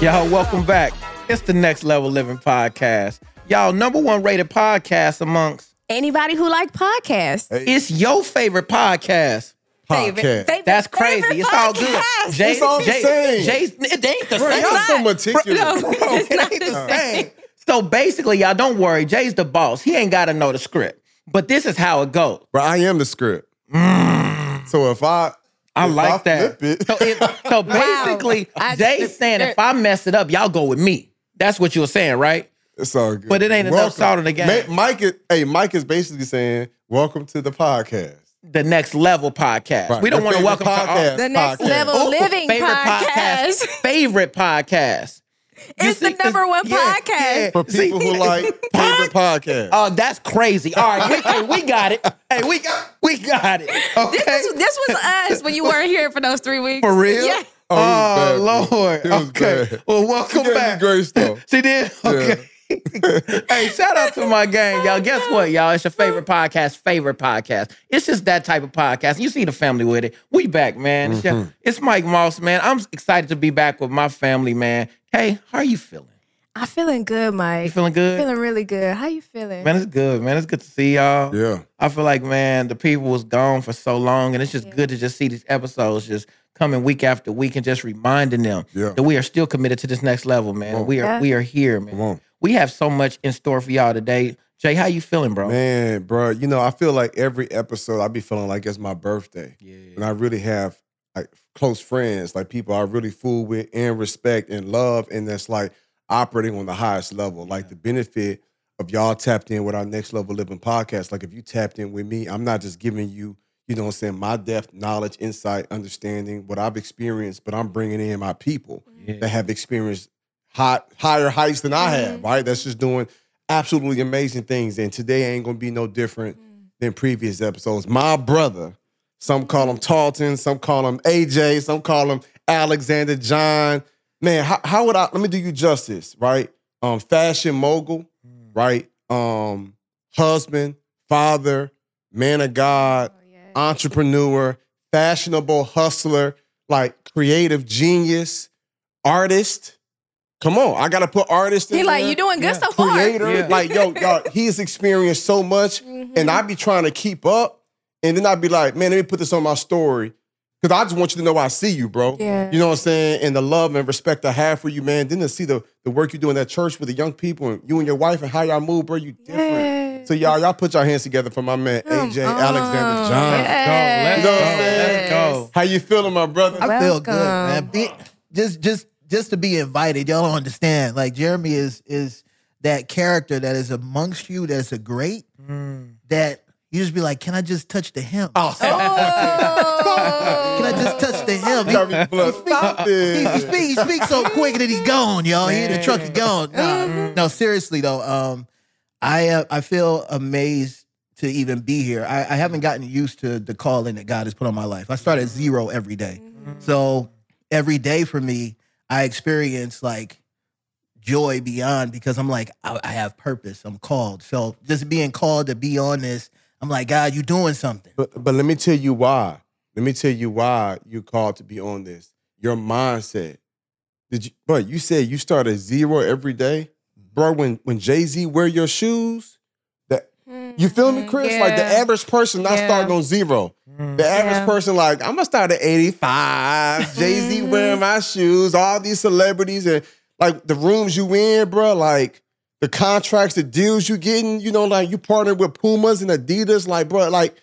Y'all, welcome back. It's the Next Level Living Podcast. Y'all, number one rated podcast amongst. Anybody who like podcasts. It's your favorite podcast. Favorite, Podcast. favorite, That's crazy. favorite It's all good. podcast. Jay, It's all the Jay, same. Jay's, it ain't the Bro, same. y'all so meticulous. No. Bro, It's it not ain't the the same. So basically, y'all don't worry. Jay's the boss. He ain't got to know the script. But this is how it goes. Bro, I am the script. Mm. So if I I if like that. flip it- So, it, so basically, I- Jay's saying if I mess it up, y'all go with me. That's what you were saying, right? It's all good. But it ain't enough salt in the game. Ma- Mike is hey, Mike is basically saying, Welcome to the podcast. The next level podcast. Right. we don't want to favorite welcome to all, The next Podcast. level Ooh, living favorite podcast. favorite podcast. You It's the number one yeah, podcast. yeah. For people who like favorite podcast. Oh, that's crazy. All right, we, hey, we got it. Hey, we got we got it. Okay. This, is, this was us when you weren't here for those three weeks. For real? Yeah. Oh, Oh, bad, Lord. It okay. bad. Well, welcome She back. grace though. She did? Okay. hey, shout out to my gang, y'all. Oh, Guess what, y'all? It's your favorite podcast, favorite podcast. It's just that type of podcast. You see the family with it. We back, man. It's, your- mm-hmm. it's Mike Moss, man. I'm excited to be back with my family, man. Hey, how are you feeling? I'm feeling good, Mike. You feeling good? feeling really good. How you feeling? Man, it's good, man. It's good to see y'all. Yeah. I feel like, man, the people was gone for so long, and it's just good to just see these episodes just coming week after week and just reminding them Yeah. that we are still committed to this next level, man. We are Yeah. we are here, man. Come on. We have so much in store for y'all today. Jay, how you feeling, bro? Man, bro, you know, I feel like every episode I be feeling like it's my birthday. Yeah. And I really have like close friends, like people I really fool with and respect and love. And that's like operating on the highest level. Like the benefit of y'all tapped in with our next level living podcast. Like if you tapped in with me, I'm not just giving you, you know what I'm saying, my depth, knowledge, insight, understanding, what I've experienced, but I'm bringing in my people that have experienced hot, higher heights than I have, mm-hmm. right? That's just doing absolutely amazing things. And today ain't gonna be no different mm. than previous episodes. My brother, some call him Talton, some call him AJ, some call him Alexander John. Man, how, how would I let me do you justice, right? Um, fashion mogul, right? Um, husband, father, man of God, Oh, yeah. entrepreneur, fashionable hustler, like creative genius, artist. Come on, I gotta put artist in He like, there you doing good Yeah. so far. creator. Yeah. Like, yo, y'all, he's experienced so much, Mhm. and I be trying to keep up, and then I'd be like, man, let me put this on my story. Cause I just want you to know I see you, bro. Yeah. You know what I'm saying? And the love and respect I have for you, man. Then to see the the work you do in that church with the young people and you and your wife and how y'all move, bro, you different. Yeah. So y'all, y'all put your hands together for my man Come AJ on. Alexander John. Yes. You know what I'm saying? Let's go. How you feeling, my brother? I feel good, man. Be, just just just to be invited, y'all don't understand. Like Jeremy is is that character that is amongst you that's a great mm. that you just be like, can I just touch the hem? Oh, Oh. Can I just touch the hem? He, got me he, he, speak, he speaks so quick that he's gone, y'all. He in the truck, he gone. No, no, seriously though. Um, I uh, I feel amazed to even be here. I, I haven't gotten used to the calling that God has put on my life. I start at zero every day. So every day for me, I experience like joy beyond because I'm like, I, I have purpose. I'm called. So just being called to be on this, I'm like, God, you doing something. But but let me tell you why. Let me tell you why you called to be on this. Your mindset. Did you bro, you said you start at zero every day? Bro, when when Jay-Z wear your shoes, that you feel me, Chris? Like the Mm-hmm. Average person not Yeah. starting on zero. The average Yeah. person, like, I'm gonna start at 85. Jay-Z wearing my shoes, all these celebrities, and like the rooms you in, bro, like the contracts, the deals you're getting, you know, like you partner with Pumas and Adidas, like, bro, like,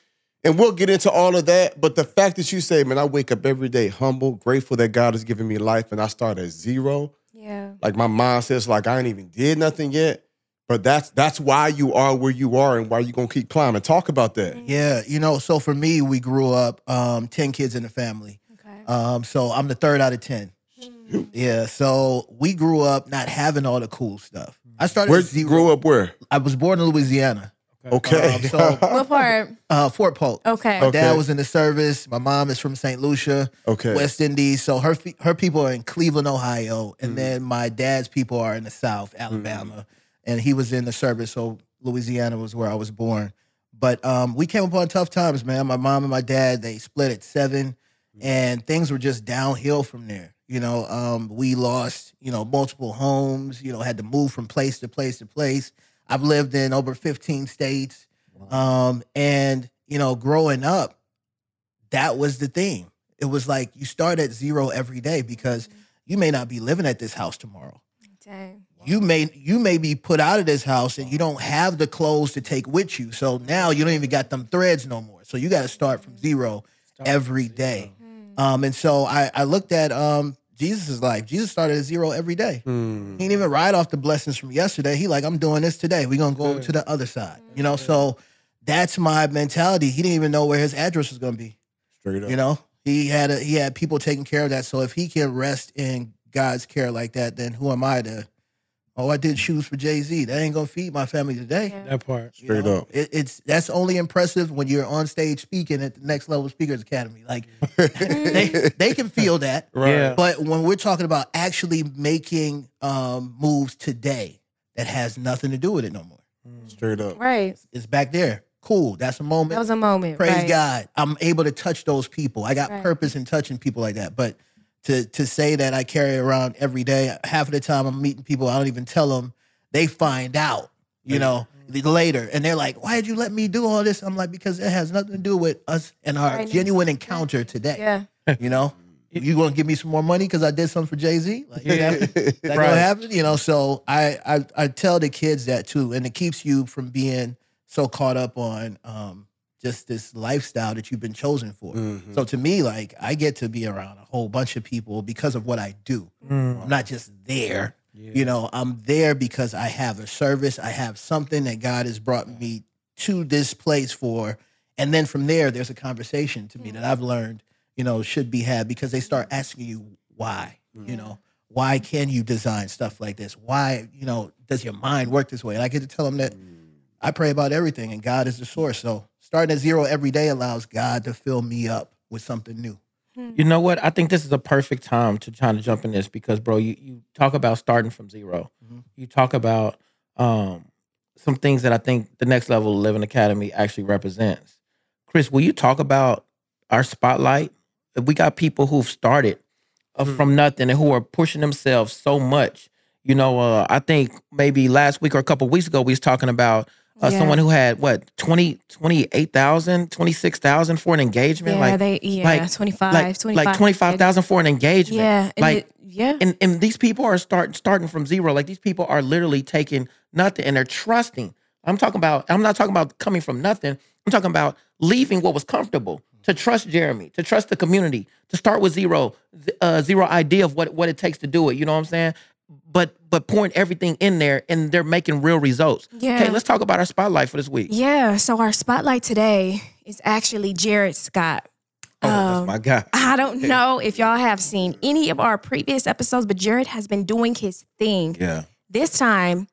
and we'll get into all of that. But the fact that you say, man, I wake up every day humble, grateful that God has given me life, and I start at zero. Yeah. Like my mind says, like I ain't even did nothing yet. But that's that's why you are where you are and why you gonna keep climbing. Talk about that. Yeah, you know, so for me, we grew up um, 10 kids in the family. Okay. Um, so I'm the third out of 10. Yeah, so we grew up not having all the cool stuff. I started Where at you zero. grew up where? I was born in Louisiana, Okay. Um, so- what part? uh, Fort Polk. Okay. My Okay. dad was in the service. My mom is from St. Lucia, okay. West Indies. So her her people are in Cleveland, Ohio, and Mm. then my dad's people are in the South, Alabama, and he was in the service. So Louisiana was where I was born. But um, we came upon tough times, man. My mom and my dad they split at seven, Mm. And things were just downhill from there. You know, um, we lost, you know, multiple homes, you know, had to move from place to place to place. I've lived in over 15 states. Um, and, you know, growing up, that was the thing. It was like you start at zero every day because you may not be living at this house tomorrow. Dang. You may you may be put out of this house and you don't have the clothes to take with you. So now you don't even got them threads no more. So you got to start from zero every day. Um, and so I, I looked at um Jesus' life. Jesus started at zero every day. Mm. He didn't even ride off the blessings from yesterday. He like, I'm doing this today. We're gonna go to the other side. You know, so that's my mentality. He didn't even know where his address was gonna be. Straight up. You know, he had a, he had people taking care of that. So if he can rest in God's care like that, then who am I to? Oh, I did shoes for Jay Z. That ain't gonna feed my family today. Yeah. That part. You Straight know, up. It, it's that's only impressive when you're on stage speaking at the Next Level Speakers Academy. Like they they can feel that, Right. Yeah. but when we're talking about actually making um, moves today, that has nothing to do with it no more. Straight up. Right. It's back there. Cool. That's a moment. That was a moment. Praise right. God. I'm able to touch those people. I got Right. purpose in touching people like that. But to to say that I carry around every day, half of the time I'm meeting people, I don't even tell them. They find out, you know, later, and they're like, "Why did you let me do all this?" I'm like, "Because it has nothing to do with us and our Right. genuine encounter today." Yeah. You know, you gonna give me some more money because I did something for Jay Z? Like, is that, is that Right. gonna happen? You know, so I, I I tell the kids that too, and it keeps you from being so caught up on um just this lifestyle that you've been chosen for. Mhm. So to me, like I get to be around a whole bunch of people because of what I do. Mm. I'm not just there. Yeah. You know, I'm there because I have a service. I have something that God has brought me to this place for. And then from there, there's a conversation to me that I've learned, you know, should be had because they start asking you why, you know, why can you design stuff like this? Why, you know, does your mind work this way? And I get to tell them that I pray about everything and God is the source. So starting at zero every day allows God to fill me up with something new. You know what? I think this is a perfect time to try to jump in this because, bro, you, you talk about starting from 0 Mhm. You talk about um, some things that I think the next level of Living Academy actually represents. Chris, will you talk about our spotlight? We got people who've started uh, Mm. from nothing and who are pushing themselves so much. You know, uh, I think maybe last week or a couple weeks ago, we was talking about uh, Yeah. someone who had what 20, 28,000, 26,000 for an engagement. Yeah, like, they yeah, like- 25, like 25. like 25,000 for an engagement. Yeah. Like, it, yeah. and, and these people are start starting from zero. Like these people are literally taking nothing and they're trusting. I'm talking about, I'm not talking about coming from nothing. I'm talking about leaving what was comfortable to trust Jeremy, to trust the community, to start with zero, uh, zero idea of what, what it takes to do it. You know what I'm saying? But but pouring everything in there and they're making real results. Yeah. Okay, let's talk about our spotlight for this week. Yeah. So our spotlight today is actually Jared Scott. Oh, Um, my guy. I don't know if y'all have seen any of our previous episodes, but Jared has been doing his thing. Yeah. This time,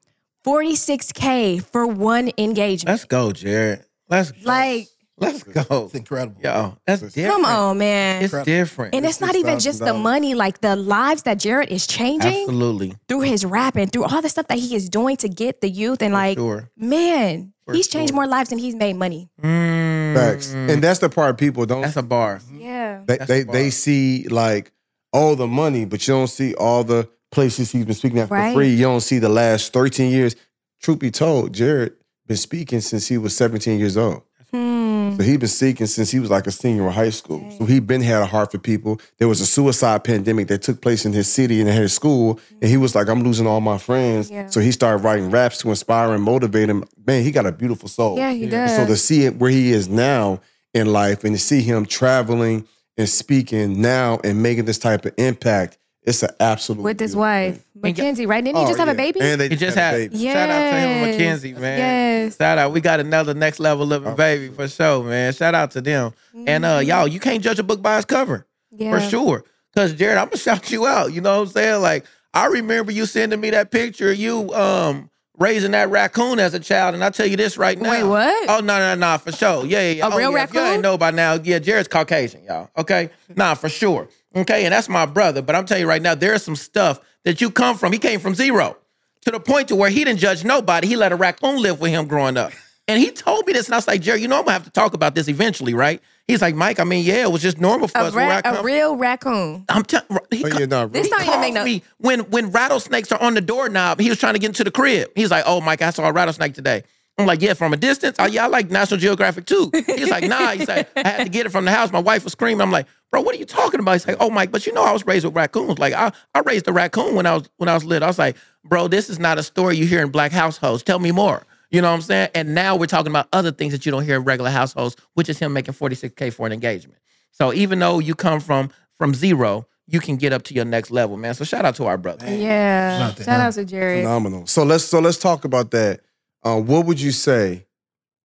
46K for one engagement. Let's go, Jared. Let's go. like, let's go. It's incredible. Yo, that's Come different. come on, man. It's different. and it's not even just the money, like the lives that Jared is changing Absolutely. through his rapping, through all the stuff that he is doing to get the youth. And like, sure. man, For he's changed more lives than he's made money. Mm. Facts. And that's the part people don't That's a bar. Yeah. they That's they, the they see like all the money, but you don't see all the places he's been speaking at for free. You don't see the last 13 years. Truth be told, Jared been speaking since he was 17 years old. Hmm. So he been seeking since he was like a senior in high school. So he been had a heart for people. There was a suicide pandemic that took place in his city and in his school, and he was like, "I'm losing all my friends." Yeah. So he started writing raps to inspire and motivate him. Man, he got a beautiful soul. Yeah, he And does. So to see it where he is now in life, and to see him traveling and speaking now and making this type of impact, it's an absolute With his wife, thing. Mackenzie, right? Didn't he Oh, just have a baby? And they He just a had baby. shout out to him and Yes. Mackenzie, man. Yes. Shout out. We got another next level living Oh, baby for sure, man. Shout out to them. And uh y'all, you can't judge a book by its cover. Yeah. For sure. Cause Jared, I'm gonna shout you out. You know what I'm saying? Like, I remember you sending me that picture of you um raising that raccoon as a child, and I tell you this right now. Wait, what? Oh no, no, no, for sure. Yeah, yeah, yeah. A Oh, real yeah. If you raccoon? ain't know by now, yeah, Jared's Caucasian, y'all. Okay? Nah, for sure. Okay, and that's my brother. But I'm telling you right now, there's some stuff that you come from. He came from zero to the point to where he didn't judge nobody. He let a raccoon live with him growing up. And he told me this, and I was like, Jerry, you know I'm gonna have to talk about this eventually, right? He's like, Mike, I mean, yeah, it was just normal for A, us where I ra- come a real raccoon. I'm telling he, Oh, ca- yeah, no, This he don't even make no- me when when rattlesnakes are on the doorknob. He was trying to get into the crib. He's like, "Oh, Mike, I saw a rattlesnake today." I'm like, "Yeah, from a distance." Oh, yeah, I like National Geographic too. He's like, "Nah," he's like, "I had to get it from the house." My wife was screaming. I'm like, "Bro, what are you talking about?" He's like, "Oh, Mike, but you know, I was raised with raccoons. Like, I I raised a raccoon when I was when I was little." I was like, "Bro, this is not a story you hear in black households. Tell me more." You know what I'm saying? And now we're talking about other things that you don't hear in regular households, which is him making 46k for an engagement. So even though you come from from zero, you can get up to your next level, man. So shout out to our brother. Yeah. Nothing, Shout out to Jerry. Phenomenal. So let's so let's talk about that. Um, what would you say?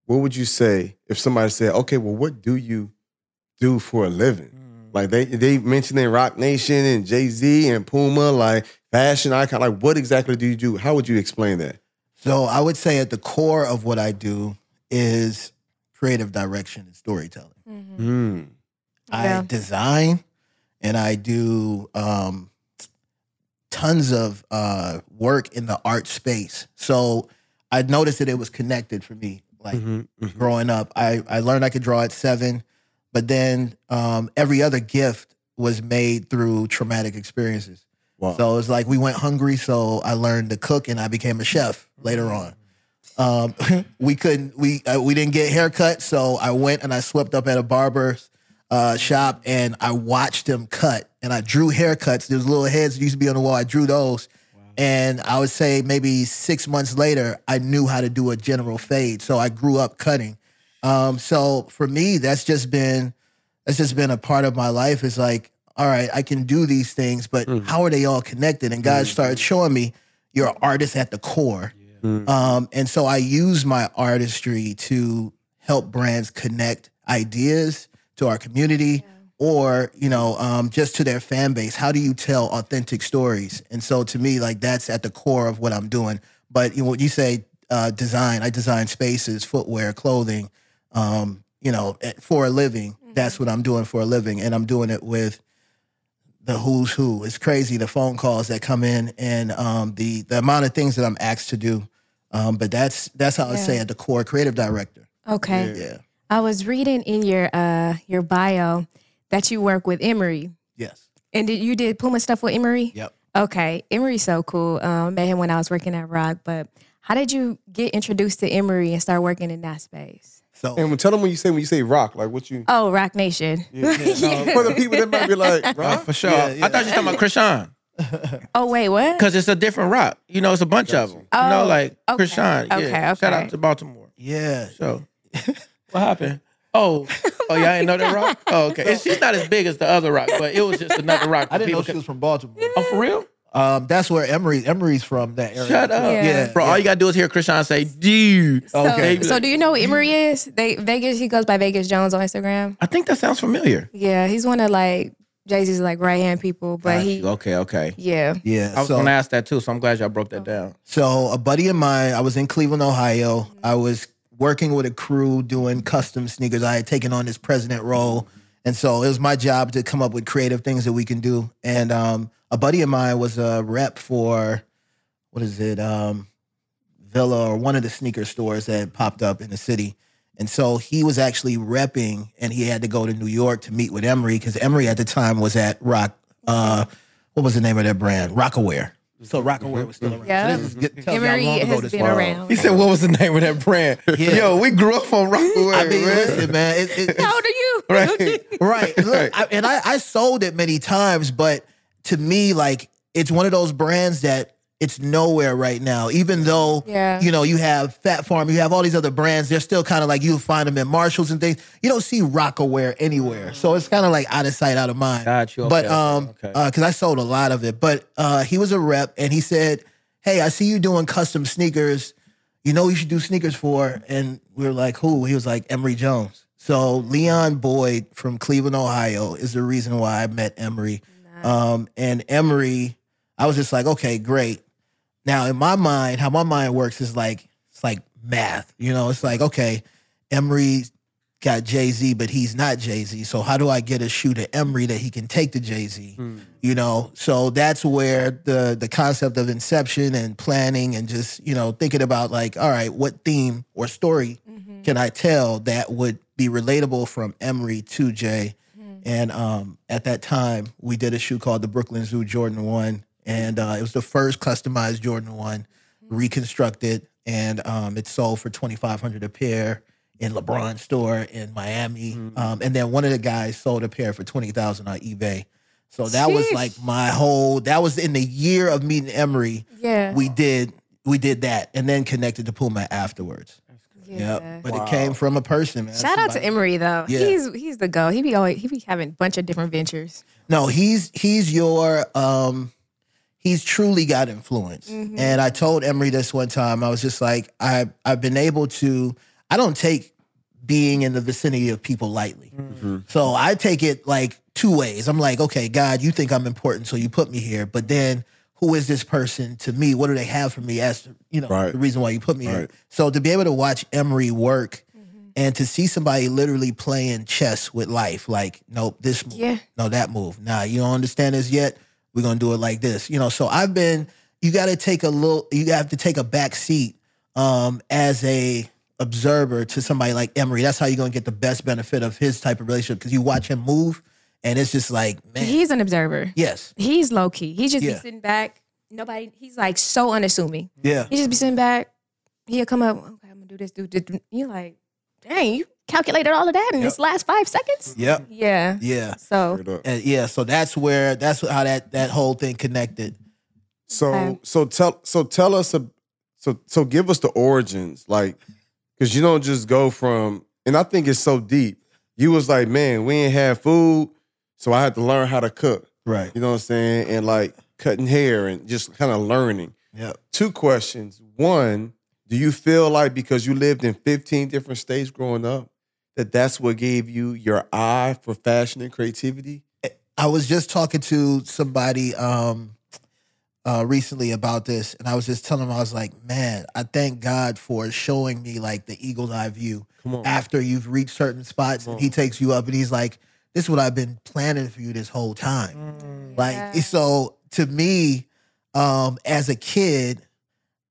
What would you say if somebody said, "Okay, well, what do you do for a living?" Like they they mentioned in Roc Nation and Jay Z and Puma, like fashion icon. Like, what exactly do you do? How would you explain that? So I would say at the core of what I do is creative direction and storytelling. Hmm. Yeah. I design and I do um, tons of uh, work in the art space. So I noticed that it was connected for me. Like Mhm, mhm. growing up, I, I learned I could draw at seven, but then um, every other gift was made through traumatic experiences. Wow. So it was like we went hungry, so I learned to cook and I became a chef later on. Um, we couldn't we uh, we didn't get haircuts, so I went and I swept up at a barber's uh, shop and I watched him cut and I drew haircuts. There's little heads that used to be on the wall. I drew those. And I would say maybe six months later, I knew how to do a general fade. So I grew up cutting. Um, so for me, that's just been that's just been a part of my life. It's like, all right, I can do these things, but how are they all connected? And God started showing me you're an artist at the core. Um, and so I use my artistry to help brands connect ideas to our community or, you know, um, just to their fan base. How do you tell authentic stories? And so to me, like that's at the core of what I'm doing. But you know, when you say uh, design, I design spaces, footwear, clothing, um, you know, eh, for a living. That's what I'm doing for a living. And I'm doing it with the who's who. It's crazy the phone calls that come in and um, the the amount of things that I'm asked to do. Um, but that's that's how I say at the core, creative director. Okay. Yeah. I was reading in your uh your bio that you work with Emory. Yes. And did you did Puma stuff with Emory? Yep. Okay. Emory's so cool. Um, met him when I was working at Roc, but how did you get introduced to Emory and start working in that space? So And tell them when you say when you say rock, like what you Oh, Roc Nation. for the people that might be like, Oh, rock? for sure. Yeah, yeah. I thought you were talking about Krishan. Oh, wait, what? Because it's a different rock. You know, it's a bunch of them. you know, Oh, like okay. Krishan. Yeah. Okay, Shout out to Baltimore. yeah. So, what happened? Oh, oh, y'all ain't know that rock? Oh, okay. And she's not as big as the other rock, but it was just another rock. I didn't know she could- was from Baltimore. Oh, for real? Um, that's where Emory Emory's from. That area. Shut up. Yeah. Yeah. Bro, all you gotta do is hear Krishan say, dude. So, Okay. so do you know who Emory is? They Vegas, he goes by Vegas Jones on Instagram. I think that sounds familiar. Yeah, he's one of like Jay-Z's like right hand people, but he Okay, okay. yeah. Yeah. I was so, gonna ask that too, so I'm glad y'all broke that down. So a buddy of mine, I was in Cleveland, Ohio. I was working with a crew doing custom sneakers. I had taken on this president role. And so it was my job to come up with creative things that we can do. And um, a buddy of mine was a rep for what is it? Um, Villa or one of the sneaker stores that popped up in the city. And so he was actually repping and he had to go to New York to meet with Emory because Emory at the time was at Roc uh, what was the name of their brand? Rocawear. So Rock Rocawear was still mm-hmm. around. Yeah. So this is, get, tells you how Emory long ago has this been was. around. He said, what was the name of that brand? Yeah. Yo, we grew up on Rocawear, I mean, man. listen, man. It, it, How old are you? Right. right. Look, I, and I, I sold it many times, but to me, like, it's one of those brands that it's nowhere right now. Even though, Yeah. you know, you have Phat Farm, you have all these other brands, they're still kind of like you'll find them in Marshalls and things. You don't see Rocawear anywhere. So it's kind of like out of sight, out of mind. Got you. but Okay, um, okay. because I sold a lot of it. But uh, he was a rep, and he said, "Hey, I see you doing custom sneakers. You know, you should do sneakers for." And we are like, "Who?" He was like, "Emory Jones." So Leon Boyd from Cleveland, Ohio, is the reason why I met Emory. Um, and Emory, I was just like, "Okay, great." Now, in my mind, how my mind works is like it's like math. You know, it's like okay, Emory got Jay Z, but he's not Jay Z. So how do I get a shoe to Emory that he can take to Jay Z? Hmm. You know, so that's where the the concept of inception and planning and just you know thinking about like, all right, what theme or story mm-hmm. can I tell that would be relatable from Emory to Jay. Mm-hmm. And um, at that time, we did a shoe called the Brooklyn Zoo Jordan One, and uh, it was the first customized Jordan One, reconstructed, and um, it sold for twenty five hundred a pair in LeBron store in Miami. Um, and then one of the guys sold a pair for twenty thousand on eBay. So that was like my whole. That was in the year of meeting Emory. Yeah. We did we did that, and then connected to Puma afterwards. yeah. Yep. But it came from a person, man. Shout out to Emory though. Yeah. He's he's the go. He be always he be having a bunch of different ventures. No, he's he's your um he's truly got influence. Mm-hmm. And I told Emory this one time. I was just like, I I've been able to I don't take being in the vicinity of people lightly. Mm-hmm. So I take it like two ways. I'm like, okay, God, you think I'm important, so you put me here. But then who is this person to me? What do they have for me as you know Right. the reason why you put me here? So to be able to watch Emory work mm-hmm. and to see somebody literally playing chess with life, like, nope, this move, Yeah. no, that move. Nah, you don't understand this yet. We're gonna do it like this. You know, so I've been you gotta take a little you have to take a back seat um as a observer to somebody like Emory. That's how you're gonna get the best benefit of his type of relationship because you watch him move and it's just like, man, He's an observer. yes. He's low key. He just Yeah. be sitting back. Nobody. He's like so unassuming. Yeah. He just be sitting back. He'll come up. Okay, I'm gonna do this. Do this. do-" You like, dang, you calculated all of that in this last five seconds. Yep. Yeah. Yeah. So And yeah, so that's where that's how that that whole thing connected. So Okay. so tell so tell us a so so give us the origins like because you don't just go from and I think it's so deep. You was like, man, we ain't have food, so I had to learn how to cook. Right. You know what I'm saying? And like cutting hair and just kind of learning. Yeah. Two questions. One, do you feel like because you lived in 15 different states growing up, that that's what gave you your eye for fashion and creativity? I was just talking to somebody um uh recently about this and I was just telling them I was like, man, I thank God for showing me like the eagle's eye view Come on. after you've reached certain spots and he takes you up and he's like, This is what I've been planning for you this whole time. Like Yeah. so to me, um, as a kid,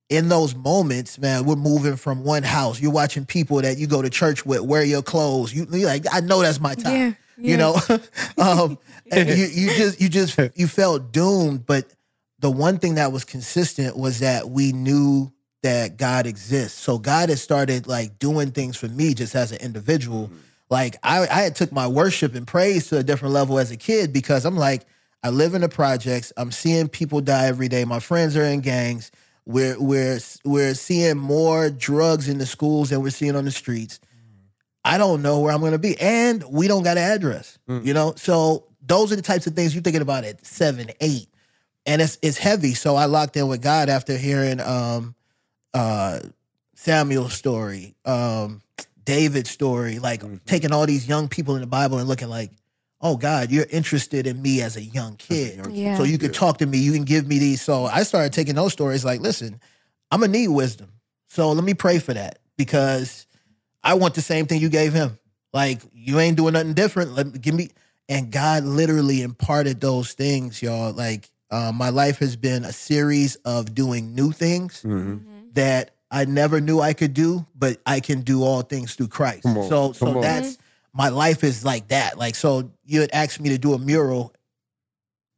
in those moments, man, we're moving from one house. You're watching people that you go to church with wear your clothes. You you're like, I know that's my time. Yeah, You know, um, and you you just you just you felt doomed. But the one thing that was consistent was that we knew that God exists. So God has started like doing things for me just as an individual. Like I, I had took my worship and praise to a different level as a kid because I'm like, I live in the projects. I'm seeing people die every day. My friends are in gangs. We're we're we're seeing more drugs in the schools than we're seeing on the streets. I don't know where I'm going to be, and we don't got an address. You know, so those are the types of things you're thinking about at seven, eight, and it's it's heavy. So I locked in with God after hearing um, uh, Samuel's story, um, David's story, like taking all these young people in the Bible and looking like, oh God, you're interested in me as a young kid. Yeah. So you can talk to me, you can give me these. So I started taking those stories like, listen, I'm gonna need wisdom. So let me pray for that because I want the same thing you gave him. Like you ain't doing nothing different. Let me give me and God literally imparted those things, y'all. Like uh, my life has been a series of doing new things Mm-hmm. that I never knew I could do, but I can do all things through Christ. Come on, So come so on. that's my life is like that. Like so you had asked me to do a mural.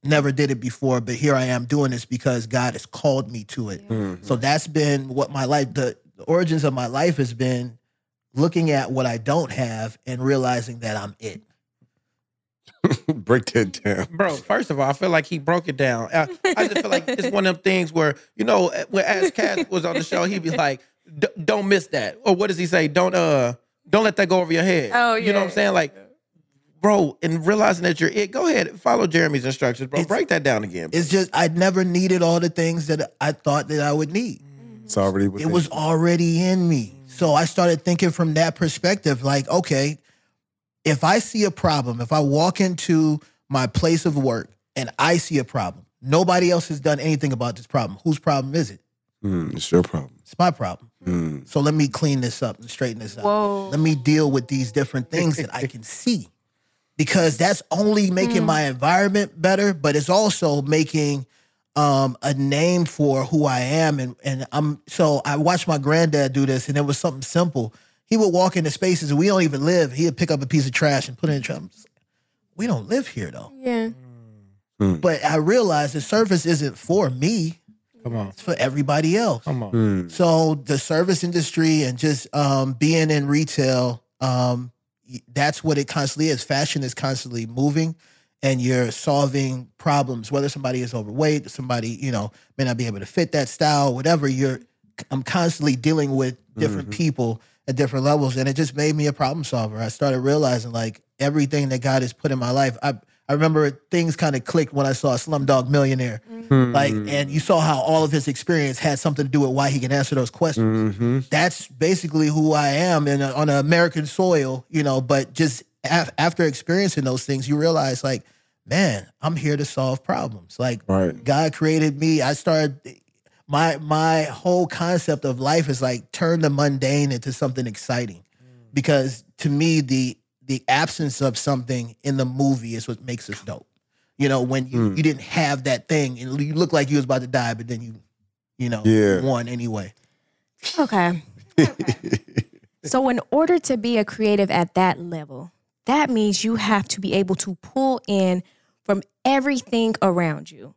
Never did it before, but here I am doing this because God has called me to it. Mhm. So that's been what my life the, the origins of my life has been looking at what I don't have and realizing that I'm it. Break that down. Bro, first of all, I feel like he broke it down. I, I just feel like it's one of them things where, you know, when as Cass was on the show, he'd be like, "D- don't miss that. Or what does he say? Don't uh don't let that go over your head. Oh, yeah. You know what I'm saying? Like, bro, and realizing that you're it, go ahead, follow Jeremy's instructions, bro. It's- Break that down again. bro. It's just I never needed all the things that I thought that I would need. It's already It was you. already in me. So I started thinking from that perspective like, okay, if I see a problem, if I walk into my place of work and I see a problem, nobody else has done anything about this problem. Whose problem is it? Mm, it's your problem. It's my problem. Mm. So let me clean this up and straighten this out. Whoa. Let me deal with these different things that I can see. Because that's only making my environment better, but it's also making um, a name for who I am. And and I'm so I watched my granddad do this, and it was something simple. he would walk into spaces and we don't even live. He'd pick up a piece of trash and put it in the trash. We don't live here though. Yeah. But I realized the service isn't for me, Come on. it's for everybody else. Come on. Mm. So the service industry and just um, being in retail, um, that's what it constantly is. Fashion is constantly moving, and you're solving problems. Whether somebody is overweight, somebody you know may not be able to fit that style, whatever. You're, I'm constantly dealing with different people at different levels, and it just made me a problem solver. I started realizing like everything that God has put in my life. I I remember things kind of clicked when I saw Slumdog Millionaire. Like, and you saw how all of his experience had something to do with why he can answer those questions. Mm-hmm. That's basically who I am in a, on an American soil, you know. But just af- after experiencing those things, you realize, like, man, I'm here to solve problems. Like, Right. God created me. I started my my whole concept of life is like turn the mundane into something exciting, because to me the the absence of something in the movie is what makes us dope. You know, when you, you didn't have that thing and you look like you was about to die, but then you, you know, Yeah. won anyway. Okay. so, in order to be a creative at that level, that means you have to be able to pull in from everything around you.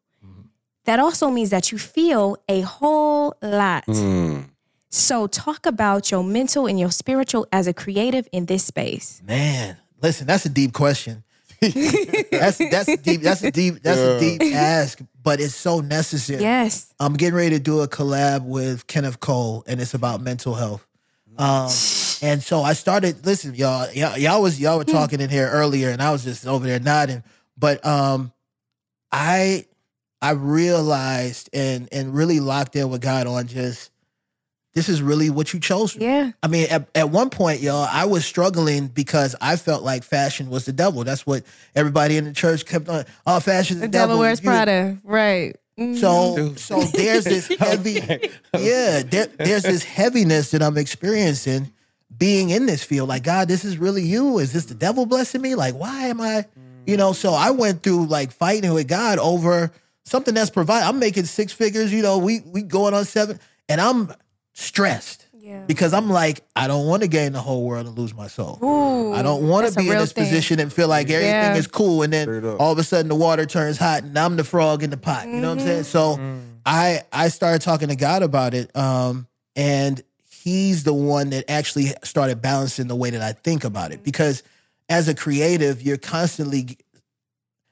That also means that you feel a whole lot. Mm. So, talk about your mental and your spiritual as a creative in this space. Man, listen, that's a deep question. that's that's a deep. That's a deep. That's a deep ask, but it's so necessary. Yes. I'm getting ready to do a collab with Kenneth Cole, and it's about mental health. Um, and so I started. Listen, y'all, y'all, y'all was y'all were talking in here earlier, and I was just over there nodding. But um, I I realized and and really locked in with God on just this is really what you chose. Yeah. I mean, at, at one point, y'all, I was struggling because I felt like fashion was the devil. That's what everybody in the church kept on. Oh, fashion is the, The devil wears Prada. Right. Mhm. so, so there's this heavy, yeah, there, there's this heaviness that I'm experiencing being in this field. Like, God, this is really you. Is this the devil blessing me? Like, why am I, you know? So I went through like fighting with God over something that's provided. I'm making six figures. You know, we we going on seven, and I'm stressed Yeah. because I'm like, I don't want to gain the whole world and lose my soul. Ooh, I don't want to be in this thing. position and feel like everything Yeah. is cool, and then all of a sudden the water turns hot, and I'm the frog in the pot. You know what I'm saying? So I I started talking to God about it, um, and He's the one that actually started balancing the way that I think about it. Because as a creative, you're constantly,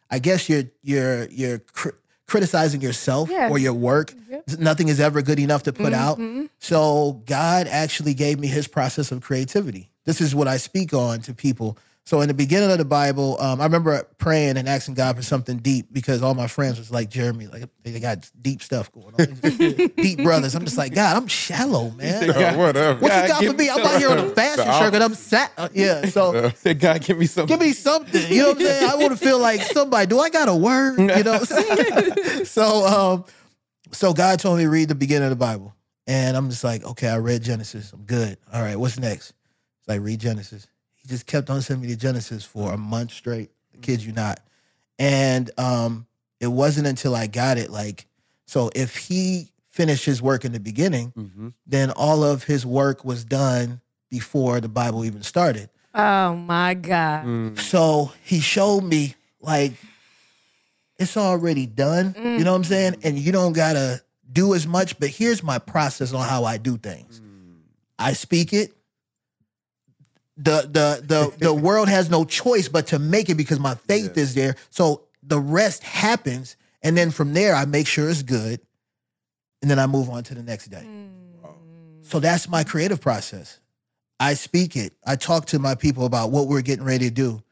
I guess you're you're you're cr- criticizing yourself Yeah. or your work. Nothing is ever good enough to put out. Mhm. So God actually gave me his process of creativity. This is what I speak on to people. So in the beginning of the Bible, um, I remember praying and asking God for something deep because all my friends was like Jeremy, like they got deep stuff going on, deep brothers. I'm just like God, I'm shallow, man. Oh, whatever. What God, you got for me? me I'm out here on a fashion The circuit. I'm sat. uh, yeah. So Say, God, give me some. give me something. You know what I'm saying? I want to feel like somebody. Do I got a word? You know. so um, so God told me to read the beginning of the Bible, and I'm just like, okay, I read Genesis. I'm good. All right, what's next? It's like read Genesis. He just kept on sending me to Genesis for a month straight. I kid you not. And um, it wasn't until I got it like, so if he finished his work in the beginning, Mm-hmm. then all of his work was done before the Bible even started. Oh my God. Mm. So he showed me like it's already done. You know what I'm saying? And you don't gotta do as much. But here's my process on how I do things. I speak it. The the the the world has no choice but to make it because my faith is there. So the rest happens, and then from there I make sure it's good, and then I move on to the next day. Hmm. So that's my creative process. I speak it. I talk to my people about what we're getting ready to do.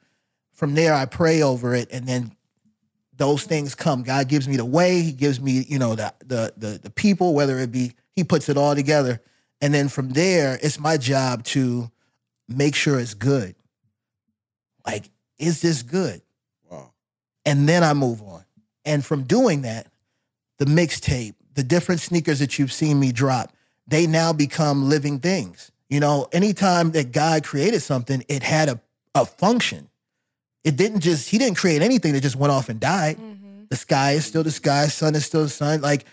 From there, I pray over it, and then those things come. God gives me the way. He gives me, you know, the the the, the people. Whether it be, He puts it all together, and then from there, it's my job to make sure it's good. Like, is this good? Wow. and then I move on. And from doing that, the mixtape, the different sneakers that you've seen me drop, they now become living things. You know, anytime that God created something, it had a, a function. It didn't just, he didn't create anything that just went off and died. Mm-hmm. The sky is still the sky, sun is still the sun. Like,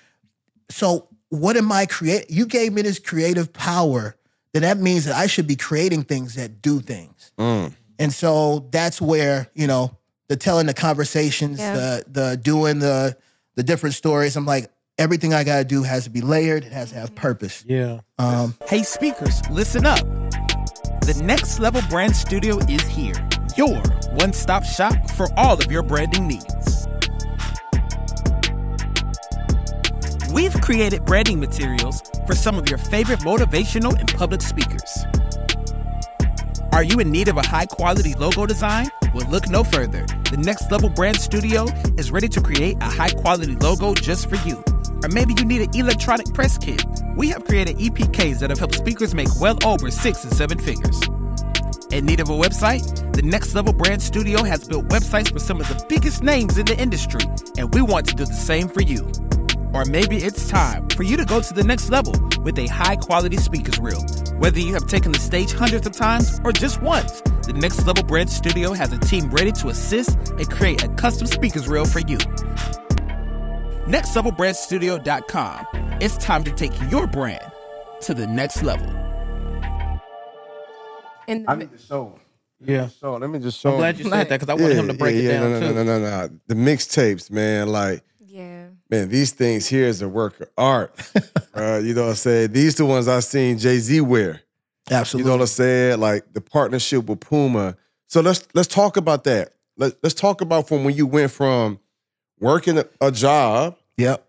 so what am I create? You gave me this creative power then that means that I should be creating things that do things. Mm. And so that's where, you know, the telling the conversations, Yeah. the the doing the the different stories. I'm like, everything I gotta do has to be layered, it has to have purpose. Yeah. Um, Hey, speakers, listen up. The Next Level Brand Studio is here, your one stop shop for all of your branding needs. We've created branding materials for some of your favorite motivational and public speakers. Are you in need of a high quality logo design? Well, look no further. The Next Level Brand Studio is ready to create a high quality logo just for you. Or maybe you need an electronic press kit. We have created EPKs that have helped speakers make well over six and seven figures. In need of a website? The Next Level Brand Studio has built websites for some of the biggest names in the industry, and we want to do the same for you. Or maybe it's time for you to go to the next level with a high quality speakers reel. Whether you have taken the stage hundreds of times or just once, the Next Level Brand Studio has a team ready to assist and create a custom speakers reel for you. NextLevelBrandStudio.com. It's time to take your brand to the next level. And I need to show him. Yeah. So let me just show I'm glad him. you said that because I wanted him to break yeah, it yeah, down no, too. no, no, no, no. The mixtapes, man. Like, yeah. Man, these things here is a work of art. uh, you know what I'm saying? These the ones I seen Jay Z wear. Absolutely. You know what I'm saying? Like the partnership with Puma. So let's let's talk about that. Let, let's talk about from when you went from working a, job. yep.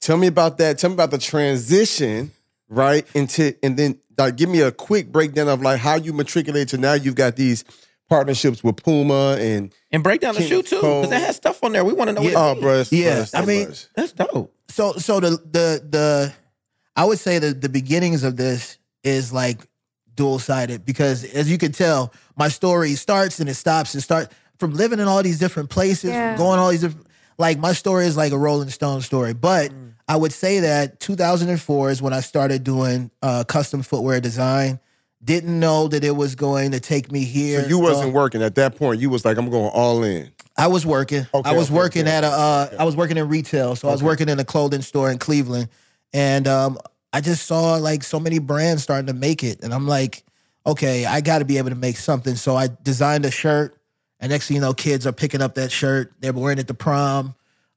Tell me about that. Tell me about the transition, right? Into and then like give me a quick breakdown of like how you matriculate to now you've got these partnerships with Puma and And break down the King shoe too, because Cole. that has stuff on there. We want to know what oh, it bro, means. Yeah, bro, it's I mean- much. That's dope. So so the the the I would say the the beginnings of this is like dual sided because as you can tell, my story starts and it stops and start from living in all these different places, Yeah. going all these different like my story is like a Rolling Stone story. But I would say that 2004 is when I started doing uh, custom footwear design. Didn't know that it was going to take me here. So you wasn't working at that point. You was like, I'm going all in. I was working. Okay, I was okay, working okay. at a. Uh, I was working in retail, so I was working in a clothing store in Cleveland, and um, I just saw like so many brands starting to make it, and I'm like, okay, I got to be able to make something. So I designed a shirt, and next thing you know, kids are picking up that shirt. They're wearing it to prom.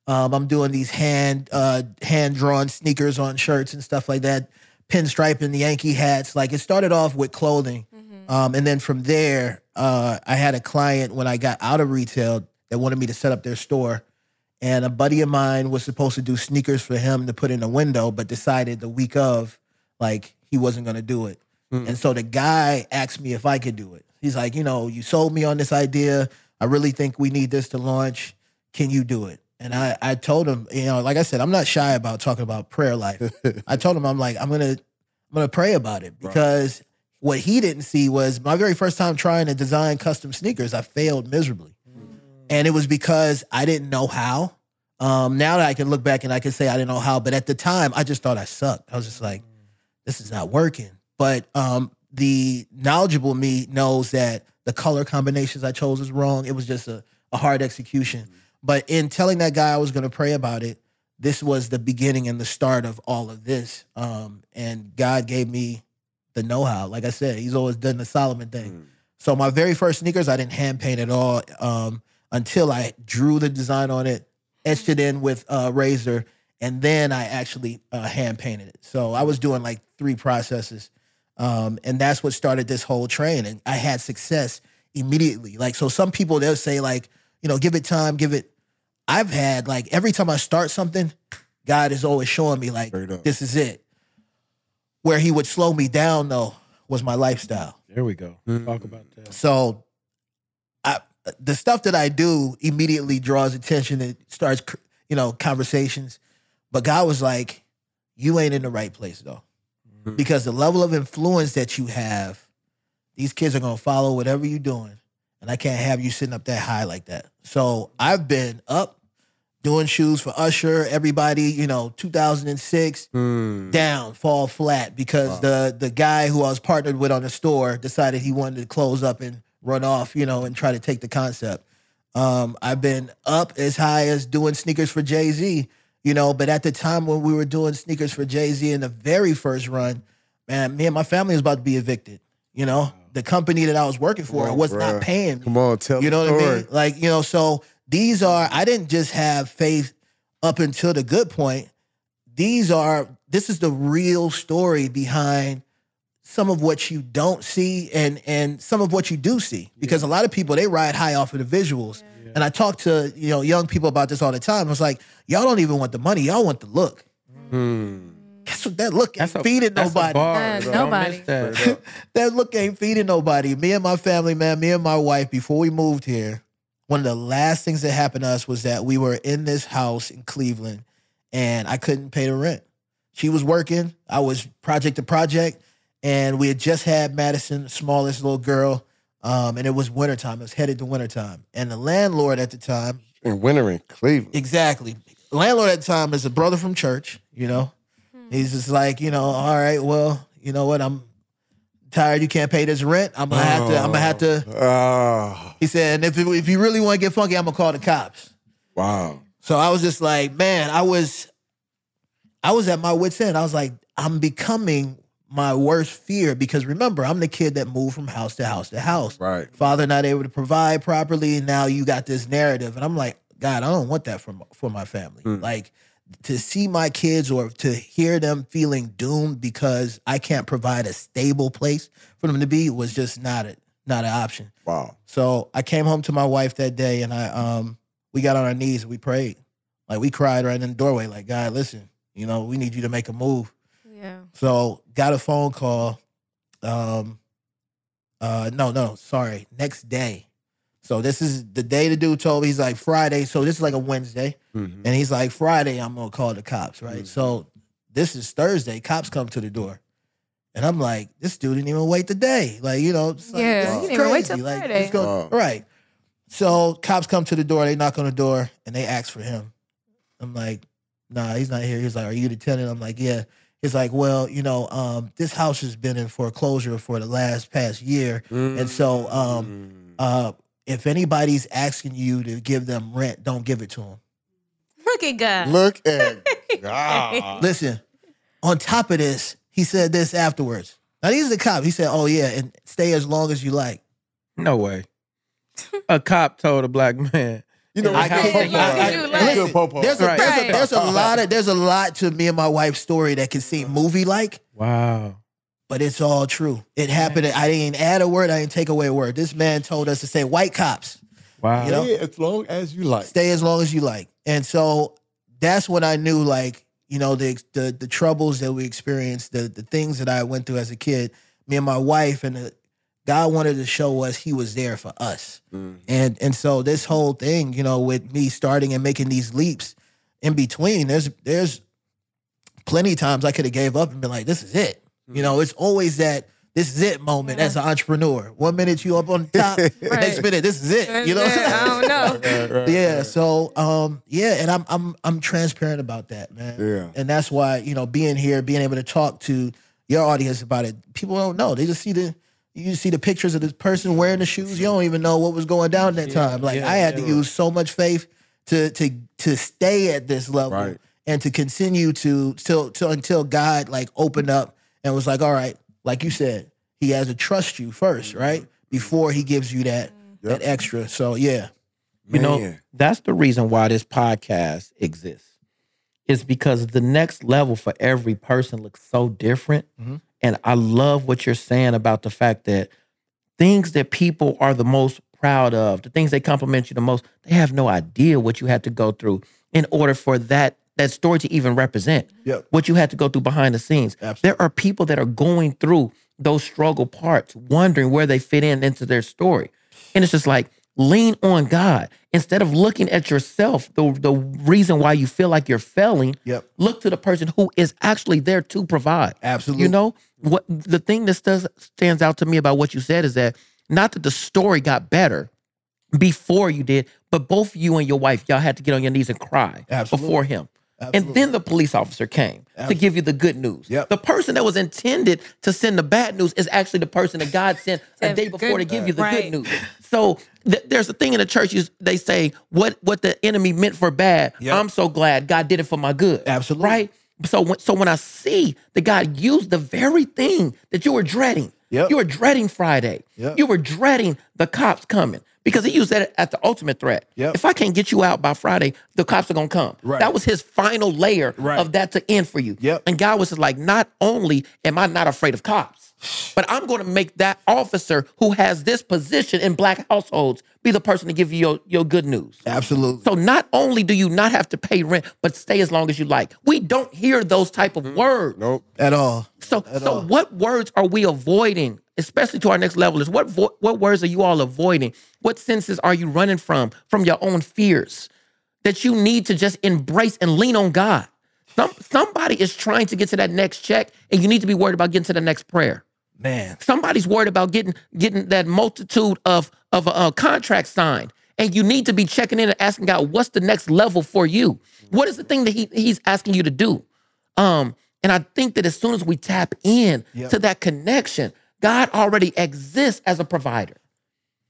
Um, I'm doing these hand uh, hand drawn sneakers on shirts and stuff like that, pinstriping the Yankee hats. Like it started off with clothing, um, and then from there, uh, I had a client when I got out of retail that wanted me to set up their store. And a buddy of mine was supposed to do sneakers for him to put in a window, but decided the week of, like, he wasn't going to do it. And so the guy asked me if I could do it. He's like, you know, you sold me on this idea. I really think we need this to launch. Can you do it? And I, I told him, you know, like I said, I'm not shy about talking about prayer life. I told him, I'm like, I'm gonna, I'm gonna pray about it because what he didn't see was my very first time trying to design custom sneakers. I failed miserably, and it was because I didn't know how. Um, now that I can look back and I can say I didn't know how, but at the time I just thought I sucked. I was just like, this is not working. But um, the knowledgeable me knows that the color combinations I chose was wrong. It was just a, a hard execution. But in telling that guy I was going to pray about it, this was the beginning and the start of all of this. Um, and God gave me the know-how. Like I said, He's always done the Solomon thing. So my very first sneakers, I didn't hand paint at all um, until I drew the design on it, etched it in with uh, razor, and then I actually uh, hand painted it. So I was doing like three processes, um, and that's what started this whole train. And I had success immediately. Like so, some people they'll say like, you know, give it time, give it. I've had like every time I start something, God is always showing me like this is it. Where He would slow me down though was my lifestyle. There we go. Mm. Talk about that. So, I the stuff that I do immediately draws attention. and starts, you know, conversations. But God was like, "You ain't in the right place though, because the level of influence that you have, these kids are gonna follow whatever you're doing, and I can't have you sitting up that high like that." So I've been up doing shoes for Usher, everybody, you know, 2006 Mm. down, fall flat because the the guy who I was partnered with on the store decided he wanted to close up and run off, you know, and try to take the concept. Um, I've been up as high as doing sneakers for Jay Z, you know, but at the time when we were doing sneakers for Jay Z in the very first run, man, me and my family was about to be evicted. You know, the company that I was working for on, was bruh. not paying me. Come on, tell You know what I mean? Like, you know, so these are, I didn't just have faith up until the good point. These are, this is the real story behind some of what you don't see and and some of what you do see. Because a lot of people they ride high off of the visuals. And I talk to, you know, young people about this all the time. I was like, y'all don't even want the money, y'all want the look. Hmm. Guess what? That look ain't That's a feeding a nobody. bar, Uh, nobody. That. that look ain't feeding nobody. Me and my family, man, me and my wife, before we moved here, one of the last things that happened to us was that we were in this house in Cleveland and I couldn't pay the rent. She was working, I was project to project, and we had just had Madison, the smallest little girl, um, and it was wintertime. It was headed to wintertime. And the landlord at the time, In winter in Cleveland. Exactly. Landlord at the time is a brother from church, you know. He's just like, you know, all right, well, you know what, I'm tired, you can't pay this rent. I'm gonna have to, I'm gonna have to. Ah, He said, and if, if you really want to get funky, I'm gonna call the cops. wow. So I was just like, man, I was I was at my wits end. I was like, I'm becoming my worst fear because remember, I'm the kid that moved from house to house to house. Right. Father not able to provide properly, and now you got this narrative, and I'm like, God, I don't want that for my, for my family. Like to see my kids or to hear them feeling doomed because I can't provide a stable place for them to be was just not a not an option. Wow. So I came home to my wife that day, and I um we got on our knees and we prayed, like we cried right in the doorway, like God, listen, you know, we need you to make a move. Yeah. So got a phone call. Um, uh, no, no, sorry, next day. So this is the day the dude told me he's like Friday. So this is like a Wednesday, Mhm. and he's like Friday, I'm gonna call the cops, right? So this is Thursday. Cops come to the door, and I'm like, this dude didn't even wait the day, like you know, it's like, Yeah, this he didn't even wait till Like, Friday. it's gonna- Wow. right. So cops come to the door. They knock on the door and they ask for him. I'm like, nah, he's not here. He's like, are you the tenant? I'm like, yeah. He's like, well, you know, um, this house has been in foreclosure for the last past year, and so um, uh, if anybody's asking you to give them rent, don't give it to them. Look at God. Look at God. Listen, on top of this, he said this afterwards. Now he's are the cops. He said, "Oh yeah, and stay as long as you like." No way. A cop told a black man. You know, I I can't- can't. I- I- you That's like- good popo. There's a, Right. there's, a, there's a lot of there's a lot to me and my wife's story that can seem movie like, Wow. But it's all true. It happened. I didn't add a word. I didn't take away a word. This man told us to say, "White cops, Wow. You know? Stay as long as you like. stay as long as you like." And so that's when I knew, like, you know, the the, the troubles that we experienced, the the things that I went through as a kid. Me and my wife, and the, God wanted to show us He was there for us. Mm. And and so this whole thing, you know, with me starting and making these leaps in between, there's there's plenty of times I could have gave up and been like, this is it. You know, it's always that this is it moment as an entrepreneur. One minute you up on the top, next minute this is it. You know, what I don't know. yeah. So um, yeah, and I'm I'm I'm transparent about that, man. Yeah. And that's why, you know, being here, being able to talk to your audience about it, people don't know. They just see the you see the pictures of this person wearing the shoes. You don't even know what was going down at that time. Like yeah, I had yeah. to use so much faith to to to stay at this level Right. and to continue to till till until God like opened up and was like, all right, like you said, he has to trust you first, right? Before he gives you that that extra. So yeah. You know, that's the reason why this podcast exists. It's because the next level for every person looks so different. Mhm. And I love what you're saying about the fact that things that people are the most proud of, the things they compliment you the most, they have no idea what you had to go through in order for that that story to even represent Yep. what you had to go through behind the scenes. Absolutely. There are people that are going through those struggle parts, wondering where they fit in into their story. And it's just like, lean on God. Instead of looking at yourself, the, the reason why you feel like you're failing, Yep. look to the person who is actually there to provide. Absolutely. You know, what the thing that does, stands out to me about what you said is that not that the story got better before you did, but both you and your wife, y'all had to get on your knees and cry Absolutely. before him. Absolutely. And then the police officer came to give you the good news. Yep. The person that was intended to send the bad news is actually the person that God sent a day before to give you the right. good news. So th- there's a thing in the church. You, they say what what the enemy meant for bad. Yep. I'm so glad God did it for my good. Absolutely. Right. So when, so when I see that God used the very thing that you were dreading, Yep. you were dreading Friday, Yep. you were dreading the cops coming because he used that at the ultimate threat. Yep. If I can't get you out by Friday, the cops are gonna come. Right. That was his final layer Right. of that to end for you. Yep. And God was like, not only am I not afraid of cops, but I'm going to make that officer who has this position in black households be the person to give you your, your good news. Absolutely. So not only do you not have to pay rent, but stay as long as you like. We don't hear those type of mm-hmm. words. Nope. At all. So so what words are we avoiding, especially to our next level? Is what vo- what words are you all avoiding? What senses are you running from from your own fears that you need to just embrace and lean on God? Some somebody is trying to get to that next check, and you need to be worried about getting to the next prayer. Man. Somebody's worried about getting getting that multitude of of uh, contracts signed, and you need to be checking in and asking God, what's the next level for you? What is the thing that he, He's asking you to do? Um, and I think that as soon as we tap in Yep. to that connection, God already exists as a provider.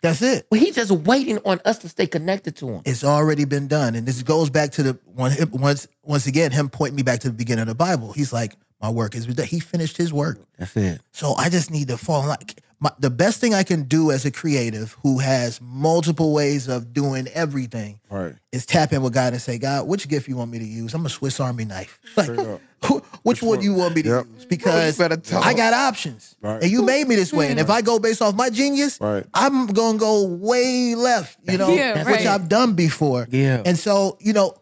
That's it. Well, He's just waiting on us to stay connected to Him. It's already been done. And this goes back to the one once once again, him pointing me back to the beginning of the Bible. He's like, My work is that He finished his work. That's it. So I just need to fall like my, the best thing I can do as a creative who has multiple ways of doing everything Right. is tap in with God and say, God, which gift you want me to use? I'm a Swiss Army knife. Like, Straight up. who- which one do you want me to Yep. use? Because. I got options. Right. And you made me this way. And if I go based off my genius, Right. I'm gonna go way left, you know, Yeah, which right. I've done before. Yeah. And so, you know,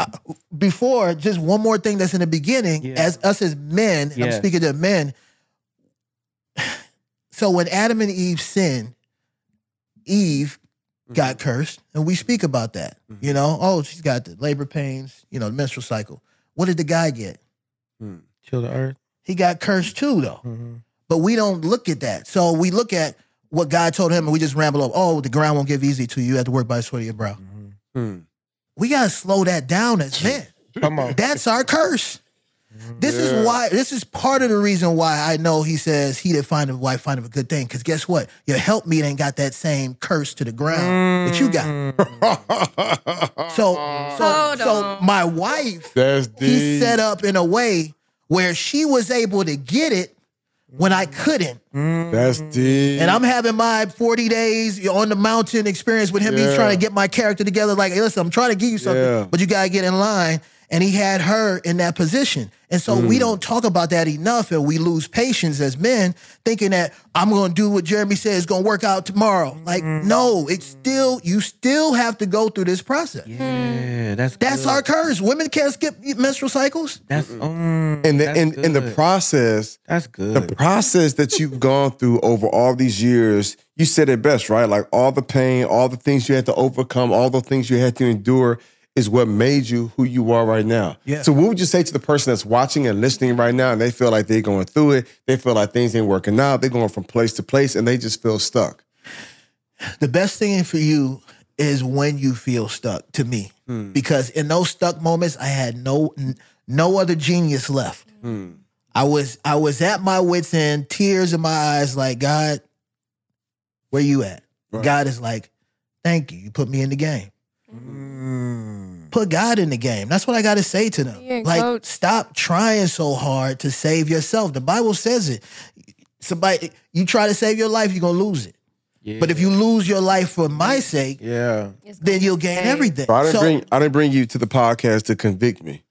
Uh, before, just one more thing that's in the beginning, Yeah. as us as men, and I'm speaking to men. So when Adam and Eve sinned, Eve mm-hmm. got cursed, and we speak about that. Mm-hmm. You know, oh, she's got the labor pains, you know, the menstrual cycle. What did the guy get? Hmm. Kill the earth. He got cursed too, though. Mm-hmm. But we don't look at that. So we look at what God told him, and we just ramble up. Oh, the ground won't give easy to you. You have to work by the sweat of your brow. Hmm. We gotta slow that down as men. Come on. That's our curse. This is why. This is part of the reason why I know he says he that find a wife find him a good thing. Because guess what? Your helpmeet ain't got that same curse to the ground that you got. Mm. So, so, so my wife, That's deep. he set up in a way where she was able to get it when I couldn't. That's deep. And I'm having my 40 days on the mountain experience with him. He's trying to get my character together. Like, hey, listen, I'm trying to give you something, Yeah. but you got to get in line. And he had her in that position. And so Mm. we don't talk about that enough. And we lose patience as men thinking that I'm going to do what Jeremy says is going to work out tomorrow. Like, Mm. no, it's still, you still have to go through this process. Yeah, that's That's good. our curse. Women can't skip menstrual cycles. That's mm, and the, that's in, in the process, That's good. the process that you've gone through over all these years, you said it best, right? Like all the pain, all the things you had to overcome, all the things you had to endure is what made you who you are right now. Yeah. So what would you say to the person that's watching and listening right now and they feel like they're going through it, they feel like things ain't working out, they're going from place to place and they just feel stuck. the best thing for you is when you feel stuck to me hmm. because in those stuck moments i had no no other genius left hmm. i was i was at my wits end tears in my eyes like god where you at Right. god is like thank you you put me in the game. Put god in the game that's what i got to say to them Yeah, like coach. stop trying so hard to save yourself the bible says it somebody you try to save your life you're gonna lose it but if you lose your life for my sake yeah, then you'll gain everything. But I didn't So- bring I didn't bring you to the podcast to convict me.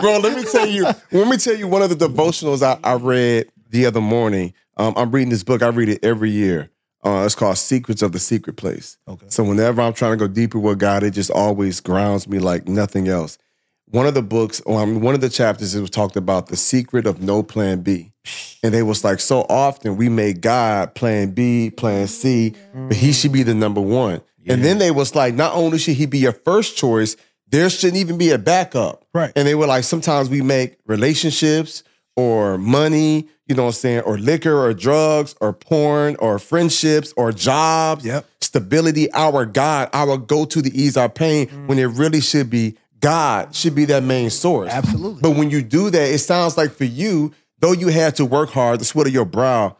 Bro, let me tell you, let me tell you one of the devotionals I, I read the other morning. Um, I'm reading this book. I read it every year. Uh, it's called Secrets of the Secret Place. Okay. So whenever I'm trying to go deeper with God, it just always grounds me like nothing else. One of the books, um, one of the chapters, it was talked about the secret of no plan B. And they was like, so often we make God plan B, plan C, but he should be the number one. And then they was like, not only should he be your first choice, there shouldn't even be a backup. Right. And they were like, sometimes we make relationships or money, you know what I'm saying, or liquor or drugs or porn or friendships or jobs, Yep. stability, our God, our go-to to ease our pain, mm. when it really should be God should be that main source. Absolutely. But when you do that, it sounds like for you, though you had to work hard, the sweat of your brow,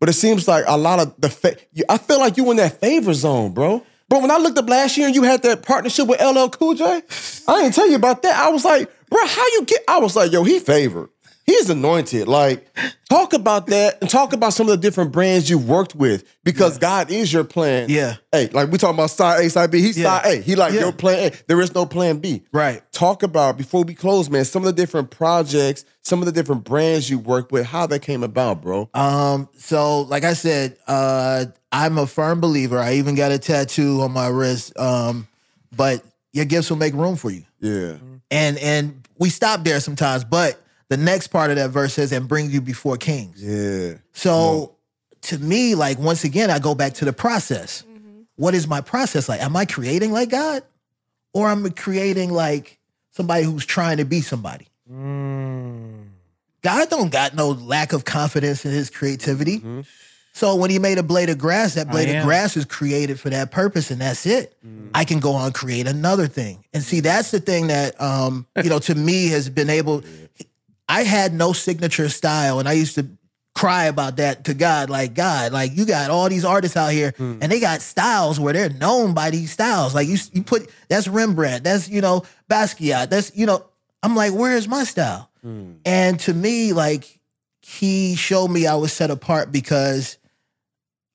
but it seems like a lot of the fa- I feel like you in that favor zone, bro. Bro, when I looked up last year and you had that partnership with LL Cool J, I didn't tell you about that. I was like, bro, how you get? I was like, yo, he favored. He's anointed. Like, talk about that and talk about some of the different brands you've worked with because God is your plan. Yeah. Hey, like we talking about side A, side B. He's Yeah. side A. He like Yeah. your plan A. There is no plan B. Right. Talk about before we close, man. Some of the different projects, some of the different brands you work with, how that came about, bro. Um, so like I said, uh, I'm a firm believer. I even got a tattoo on my wrist. Um, but your gifts will make room for you. Yeah. And and we stop there sometimes, but the next part of that verse says, and bring you before kings. Yeah. So to me, like once again, I go back to the process. Mm-hmm. What is my process like? Am I creating like God? Or am I creating like somebody who's trying to be somebody? Mm. God don't got no lack of confidence in his creativity. Mm-hmm. So when he made a blade of grass, that blade of grass is created for that purpose, and that's it. Mm. I can go on and create another thing. And see, that's the thing that um, you know, to me has been able. I had no signature style, and I used to cry about that to God. Like, God, like you got all these artists out here, and they got styles where they're known by these styles. Like you, you put that's Rembrandt, that's you know Basquiat, that's you know. I'm like, where is my style? And to me, like he showed me I was set apart because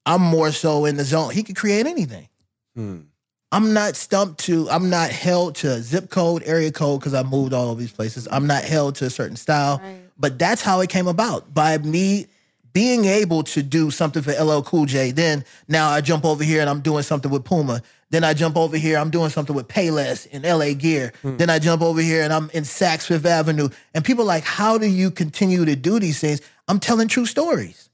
I'm more so in the zone. He could create anything. Hmm. I'm not stumped to, I'm not held to zip code, area code, because I moved all of these places. I'm not held to a certain style. Right. But that's how it came about by me being able to do something for LL Cool J. Then now I jump over here and I'm doing something with Puma. Then I jump over here, I'm doing something with Payless in LA Gear. Hmm. Then I jump over here and I'm in Saks Fifth Avenue. And people are like, how do you continue to do these things? I'm telling true stories.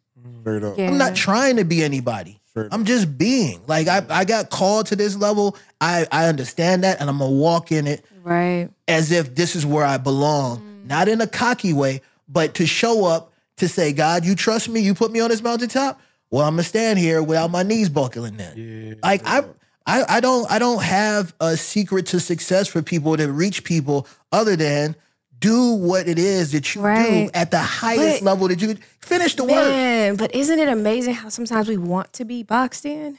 Yeah. I'm not trying to be anybody. Straight I'm just being. Like I, I got called to this level. I, I understand that and I'm gonna walk in it Right. as if this is where I belong. Mm. Not in a cocky way, but to show up to say, God, you trust me, you put me on this mountaintop. Well, I'm gonna stand here without my knees buckling then. Like I I I don't I don't have a secret to success for people to reach people other than do what it is that you do at the highest But- level that you finish the work. Man, but isn't it amazing how sometimes we want to be boxed in?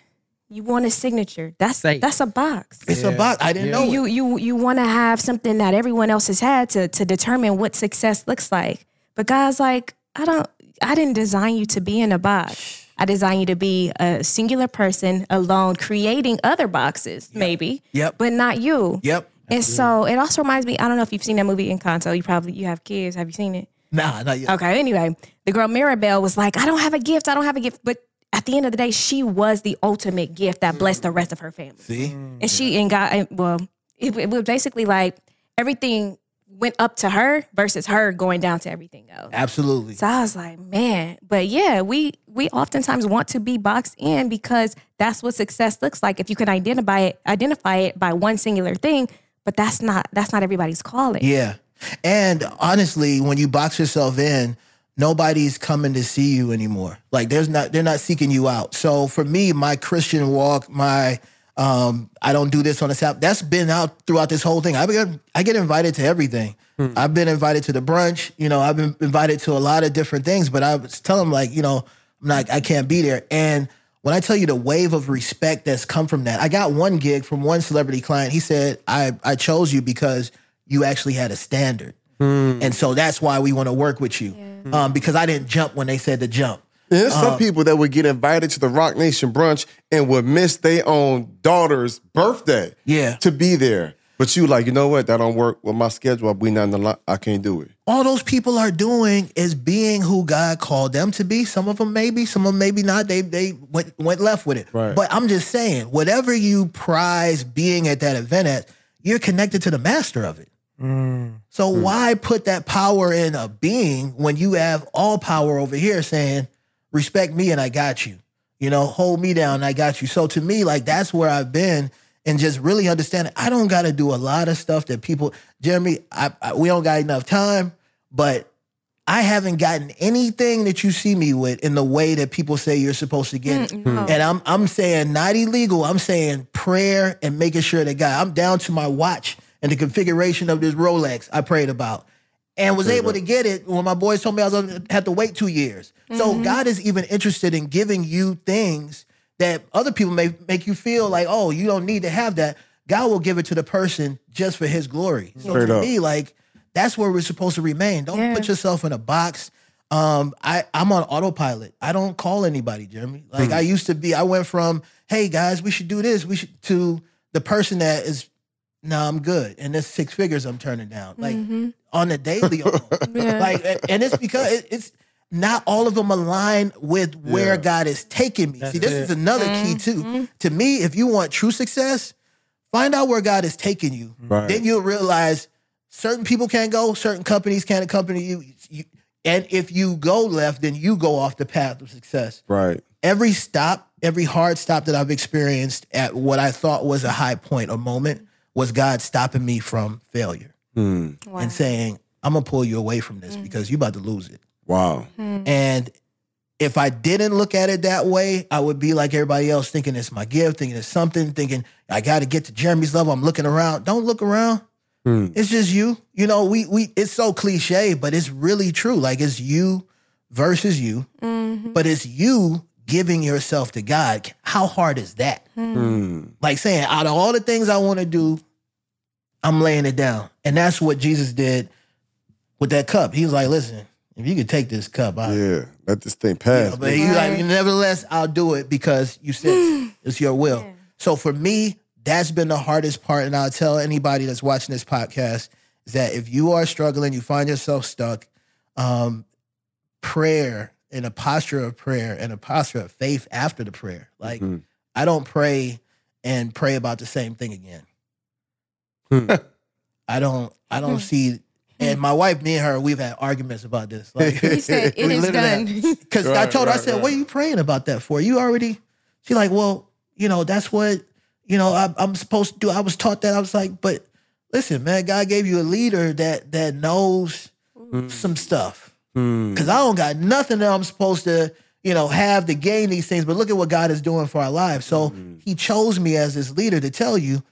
You want a signature. That's Safe. that's a box. It's a box. I didn't know You it. you you want to have something that everyone else has had to to determine what success looks like. But God's like, I don't I didn't design you to be in a box. I designed you to be a singular person alone, creating other boxes, maybe. Yep. But not you. Yep. And so it also reminds me, I don't know if you've seen that movie Encanto. You probably you have kids. Have you seen it? Nah, not yet. Okay, anyway, the girl Mirabel was like, I don't have a gift, I don't have a gift. But at the end of the day, she was the ultimate gift that blessed the rest of her family. See? And she and God, well, it, it was basically like everything went up to her versus her going down to everything else. Absolutely. So I was like, man, but yeah, we we oftentimes want to be boxed in because that's what success looks like. If you can identify it, identify it by one singular thing, but that's not that's not everybody's calling. Yeah. And honestly, when you box yourself in, nobody's coming to see you anymore. Like there's not they're not seeking you out. So for me, my Christian walk, my um, I don't do this on this app. That's been out throughout this whole thing. I get I get invited to everything. I've been invited to the brunch. You know, I've been invited to a lot of different things. But I was telling them like, you know, I'm not, I can't be there. And when I tell you the wave of respect that's come from that, I got one gig from one celebrity client. He said, I I chose you because you actually had a standard. And so that's why we want to work with you. Um, because I didn't jump when they said to jump. There's Uh, some people that would get invited to the Roc Nation brunch and would miss their own daughter's birthday Yeah. to be there. But you like, you know what? That don't work with my schedule. We not in the line. I can't do it. all those people are doing is being who God called them to be. Some of them maybe, some of them maybe not. They they went went left with it. Right. But I'm just saying, whatever you prize being at that event at, you're connected to the master of it. Mm. So hmm. why put that power in a being when you have all power over here saying, respect me and I got you. You know, hold me down I got you. So to me, like that's where I've been and just really understanding I don't got to do a lot of stuff that people, Jeremy, I, I, we don't got enough time, but I haven't gotten anything that you see me with in the way that people say you're supposed to get mm, it. no. And I'm I'm saying not illegal. I'm saying prayer and making sure that God, I'm down to my watch and the configuration of this Rolex I prayed about. And was able to get it when my boys told me I was gonna have to wait two years. So mm-hmm. God is even interested in giving you things that other people may make you feel like, oh, you don't need to have that. God will give it to the person just for his glory. So Straight to up. me, like that's where we're supposed to remain. Don't Yeah. put yourself in a box. Um, I, I'm on autopilot. I don't call anybody, Jeremy. Like Hmm. I used to be, I went from, hey guys, we should do this, we should to the person that is no, I'm good. And this six figures I'm turning down. Like Mhm. on the daily. Yeah. Like and- and it's because it- it's not all of them align with where Yeah. God is taking me. See, this it. is another key too. To me, if you want true success, find out where God is taking you. Right. Then you'll realize certain people can't go, certain companies can't accompany you. you. And if you go left, then you go off the path of success. Right. Every stop, every hard stop that I've experienced at what I thought was a high point a moment was God stopping me from failure Hmm. Wow. and saying, I'm gonna pull you away from this because you're about to lose it. Wow. And if I didn't look at it that way, I would be like everybody else, thinking it's my gift, thinking it's something, thinking I got to get to Jeremy's level. I'm looking around. Don't look around. Hmm. It's just you. You know, we we. It's so cliche, but it's really true. Like it's you versus you, Mhm. but it's you giving yourself to God. How hard is that? Hmm. Like saying, out of all the things I want to do, I'm laying it down, and that's what Jesus did with that cup. He was like, "Listen, if you could take this cup, I, Yeah. Let this thing you pass. know, but man. you like, nevertheless, I'll do it because you said it's your will. So for me, that's been the hardest part. And I'll tell anybody that's watching this podcast is that if you are struggling, you find yourself stuck, um, prayer in a posture of prayer and a posture of faith after the prayer. Like Mhm. I don't pray and pray about the same thing again. Hmm. I don't. I don't see. And my wife, me and her, we've had arguments about this. Like, He said it We is literally done. because I told her, I said, right. "What are you praying about that for? You already." She like, "Well, you know, that's what you know. I, I'm supposed to do. I was taught that. I was like, but listen, man, God gave you a leader that that knows some stuff. Because I don't got nothing that I'm supposed to, you know, have to gain these things. But look at what God is doing for our lives. So Mm-hmm. He chose me as His leader to tell you,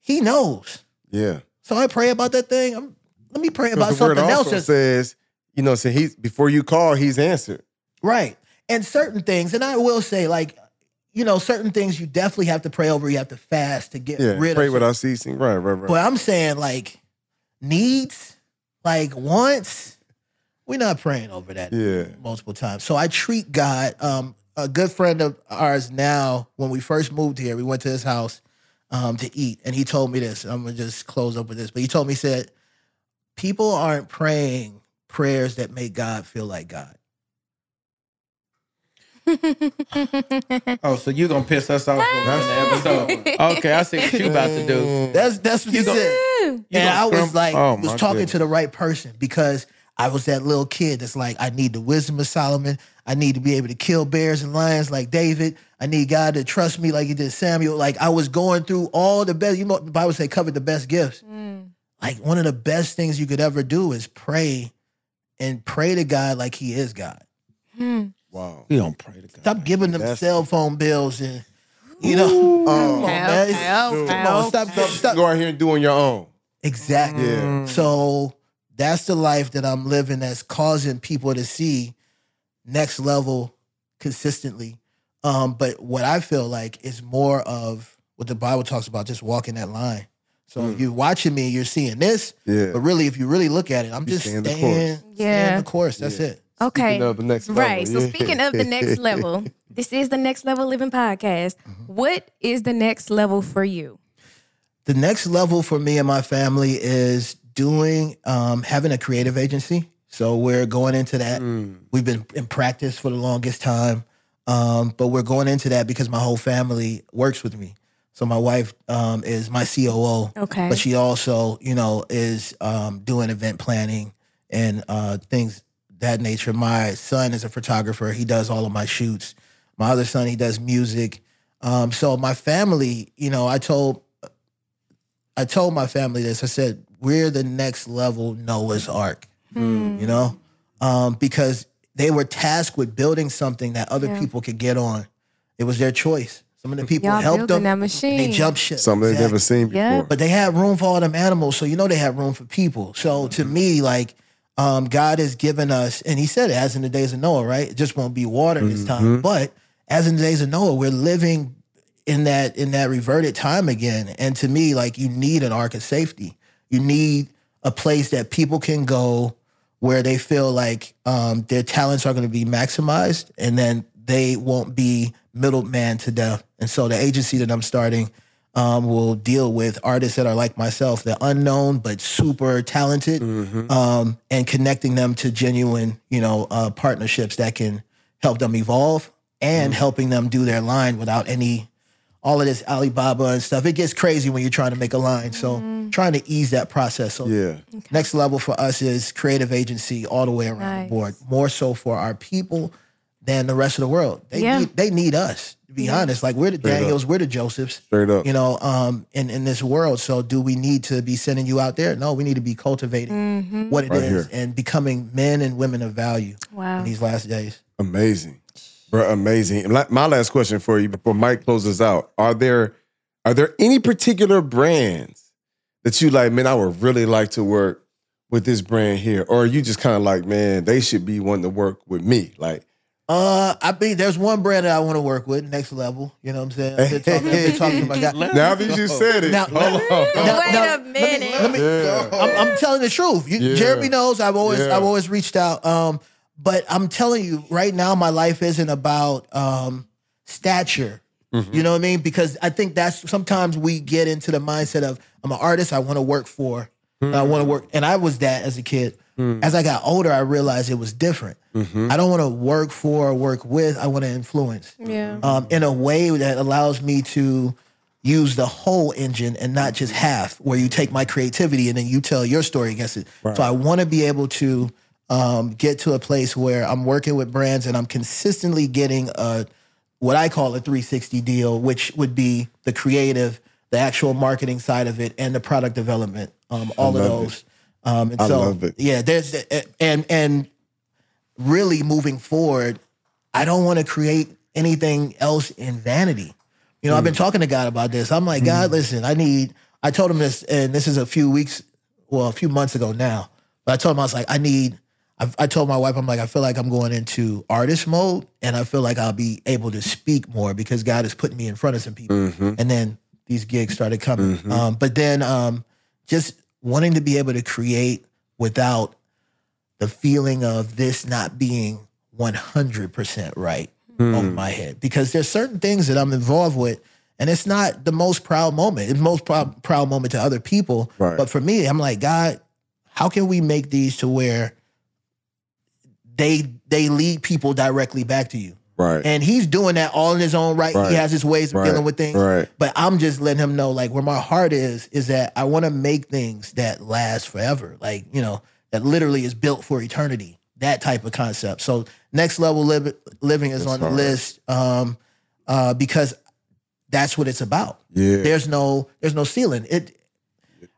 He knows. Yeah. So I pray about that thing. I'm, let me pray about something else. says, you know, so he's before you call, he's answered. Right. And certain things, and I will say, like, you know, certain things you definitely have to pray over. You have to fast to get Yeah. rid Pray of. without ceasing. Right, right, right. But I'm saying, like, needs, like, wants, we're not praying over that Yeah. multiple times. So I treat God, um, a good friend of ours now, when we first moved here, we went to his house um, to eat, and he told me this. I'm going to just close up with this. But he told me, he said, people aren't praying prayers that make God feel like God. Oh, so you gonna piss us off in the episode? Okay, I see what you about to do. That's that's what you said. You and gonna I was like, Oh, was talking goodness. to the right person because I was that little kid that's like, I need the wisdom of Solomon. I need to be able to kill bears and lions like David. I need God to trust me like he did Samuel. Like I was going through all the best, you know, the Bible say covered the best gifts. Mm. Like one of the best things you could ever do is pray and pray to God like he is God. Hmm. wow. We don't pray to God. Stop giving them That's- cell phone bills and, you know, come on, Ow, man. It's- ow, Come on, stop, stop, stop. Go out here and do on your own. Exactly. Yeah. So that's the life that I'm living that's causing people to see next level consistently. Um, but what I feel like is more of what the Bible talks about, just walking that line. So if you're watching me, you're seeing this, Yeah. but really, if you really look at it, I'm You just stay staying, in the staying course. Yeah. the course. That's Yeah. it. Okay. Speaking of the next level, Right. So speaking of the next level, this is the next level living podcast. Mm-hmm. What is the next level for you? The next level for me and my family is doing um, having a creative agency. So we're going into that. Mm. We've been in practice for the longest time, um, but we're going into that because my whole family works with me. So my wife um, is my COO, Okay. but she also, you know, is um, doing event planning and uh, things that nature. My son is a photographer. He does all of my shoots. My other son, he does music. Um, so my family, you know, I told I told my family this. I said, we're the next level Noah's Ark, Hmm. you know, um, because they were tasked with building something that other Yeah. people could get on. It was their choice. Some of the people Y'all helped building them. that machine. They jumped ship. Something they've never seen before. Yeah. But they had room for all them animals, so you know they had room for people. So to me, like um, God has given us, and He said, it, as in the days of Noah, right? It just won't be water this time, but as in the days of Noah, we're living in that in that reverted time again. And to me, like you need an ark of safety. You need a place that people can go where they feel like um, their talents are going to be maximized, and then they won't be middleman to death. And so the agency that I'm starting um, will deal with artists that are like myself, they're unknown but super talented, um, and connecting them to genuine, you know, uh, partnerships that can help them evolve and helping them do their line without any all of this Alibaba and stuff. It gets crazy when you're trying to make a line. So trying to ease that process. So Yeah. next level for us is creative agency all the way around Nice. the board. More so for our people than the rest of the world. They Yeah. need they need us, to be honest. Like we're the Straight up. Daniels, we're the Josephs. Straight up. You know, um, in, in this world. So do we need to be sending you out there? No, we need to be cultivating what it is Right here. and becoming men and women of value Wow. in these last days. Amazing, bro. Amazing. My last question for you before Mike closes out: Are there are there any particular brands that you like? Man, I would really like to work with this brand here, or are you just kind of like, man, they should be wanting to work with me? Like, Uh, I mean, there's one brand that I want to work with, next level. You know what I'm saying? I've been talking, I've been talking to my guy. now that you said it, Now- hold on. Now- Wait now, a minute. Let me, Yeah. I'm, I'm telling the truth. You, Yeah. Jeremy knows. I've always Yeah. I've always reached out. Um, but I'm telling you, right now, my life isn't about um stature. Mm-hmm. You know what I mean? Because I think that's sometimes we get into the mindset of I'm an artist. I want to work for. I want to work, and I was that as a kid. Mm. As I got older, I realized it was different. Mm-hmm. I don't want to work for or work with. I want to influence Yeah. um, in a way that allows me to use the whole engine and not just half, where you take my creativity and then you tell your story against it. So I want to be able to um, get to a place where I'm working with brands and I'm consistently getting a what I call a 360 deal, which would be the creative, the actual marketing side of it, and the product development. Um, all of those. it. Um, and I so, love it. yeah, there's and and really moving forward, I don't want to create anything else in vanity. You know, I've been talking to God about this. I'm like, God, listen, I need. I told him this, and this is a few weeks, well, a few months ago now. But I told him I was like, I need. I, I told my wife, I'm like, I feel like I'm going into artist mode, and I feel like I'll be able to speak more because God is putting me in front of some people. And then these gigs started coming. Um, but then um, just wanting to be able to create without the feeling of this not being 100% right over hmm. my head because there's certain things that I'm involved with and it's not the most proud moment. It's most proud, proud moment to other people. Right. But for me, I'm like, God, how can we make these to where they they lead people directly back to you? Right, And he's doing that all in his own right. Right. He has his ways of Right. dealing with things. right, But I'm just letting him know, like, where my heart is, is that I want to make things that last forever. Like, you know, that literally is built for eternity. That type of concept. So, next level li- living is That's on the hard. list um, uh, because that's what it's about. yeah, There's no, there's no ceiling. It.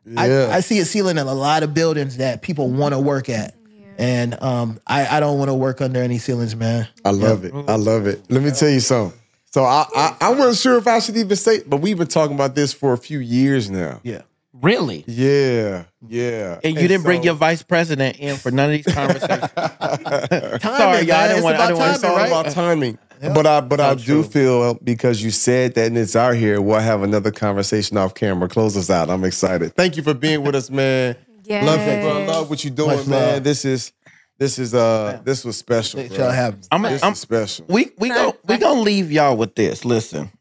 yeah. I, I see a ceiling in a lot of buildings that people want to work at, and um, I, I don't want to work under any ceilings, man. I love it. I love it. Let me tell you something. So I, I I wasn't sure if I should even say, but we've been talking about this for a few years now. Yeah. Really? Yeah, yeah. And you didn't bring your vice president in for none of these conversations. Timing, Sorry, y'all, I man. didn't It's want- I about didn't want- It's timing, all right? about timing. But I but I do feel because you said that and it's out here, we'll have another conversation off camera. Close us out. I'm excited. Thank you for being with us, man. Yeah. Love you, bro. Love what you're doing, Much man. love. This is this is uh this was special. It bro. shall happen. I'm, This I'm is special. we we go we gonna leave y'all with this. Listen,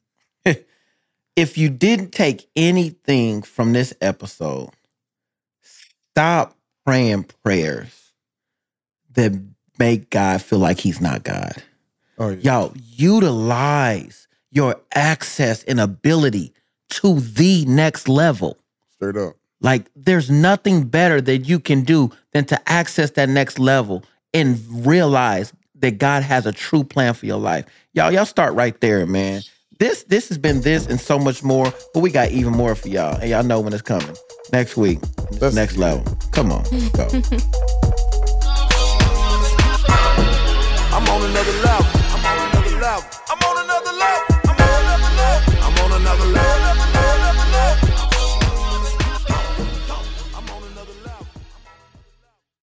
if you didn't take anything from this episode, stop praying prayers that make God feel like He's not God. Oh yeah. Y'all utilize your access and ability to the next level. Straight up. Like there's nothing better that you can do than to access that next level and realize that God has a true plan for your life. Y'all, y'all start right there, man. This this has been this and so much more, but we got even more for y'all. And y'all know when it's coming. Next week, Let's next get it. level. Come on. Go. I'm on another level.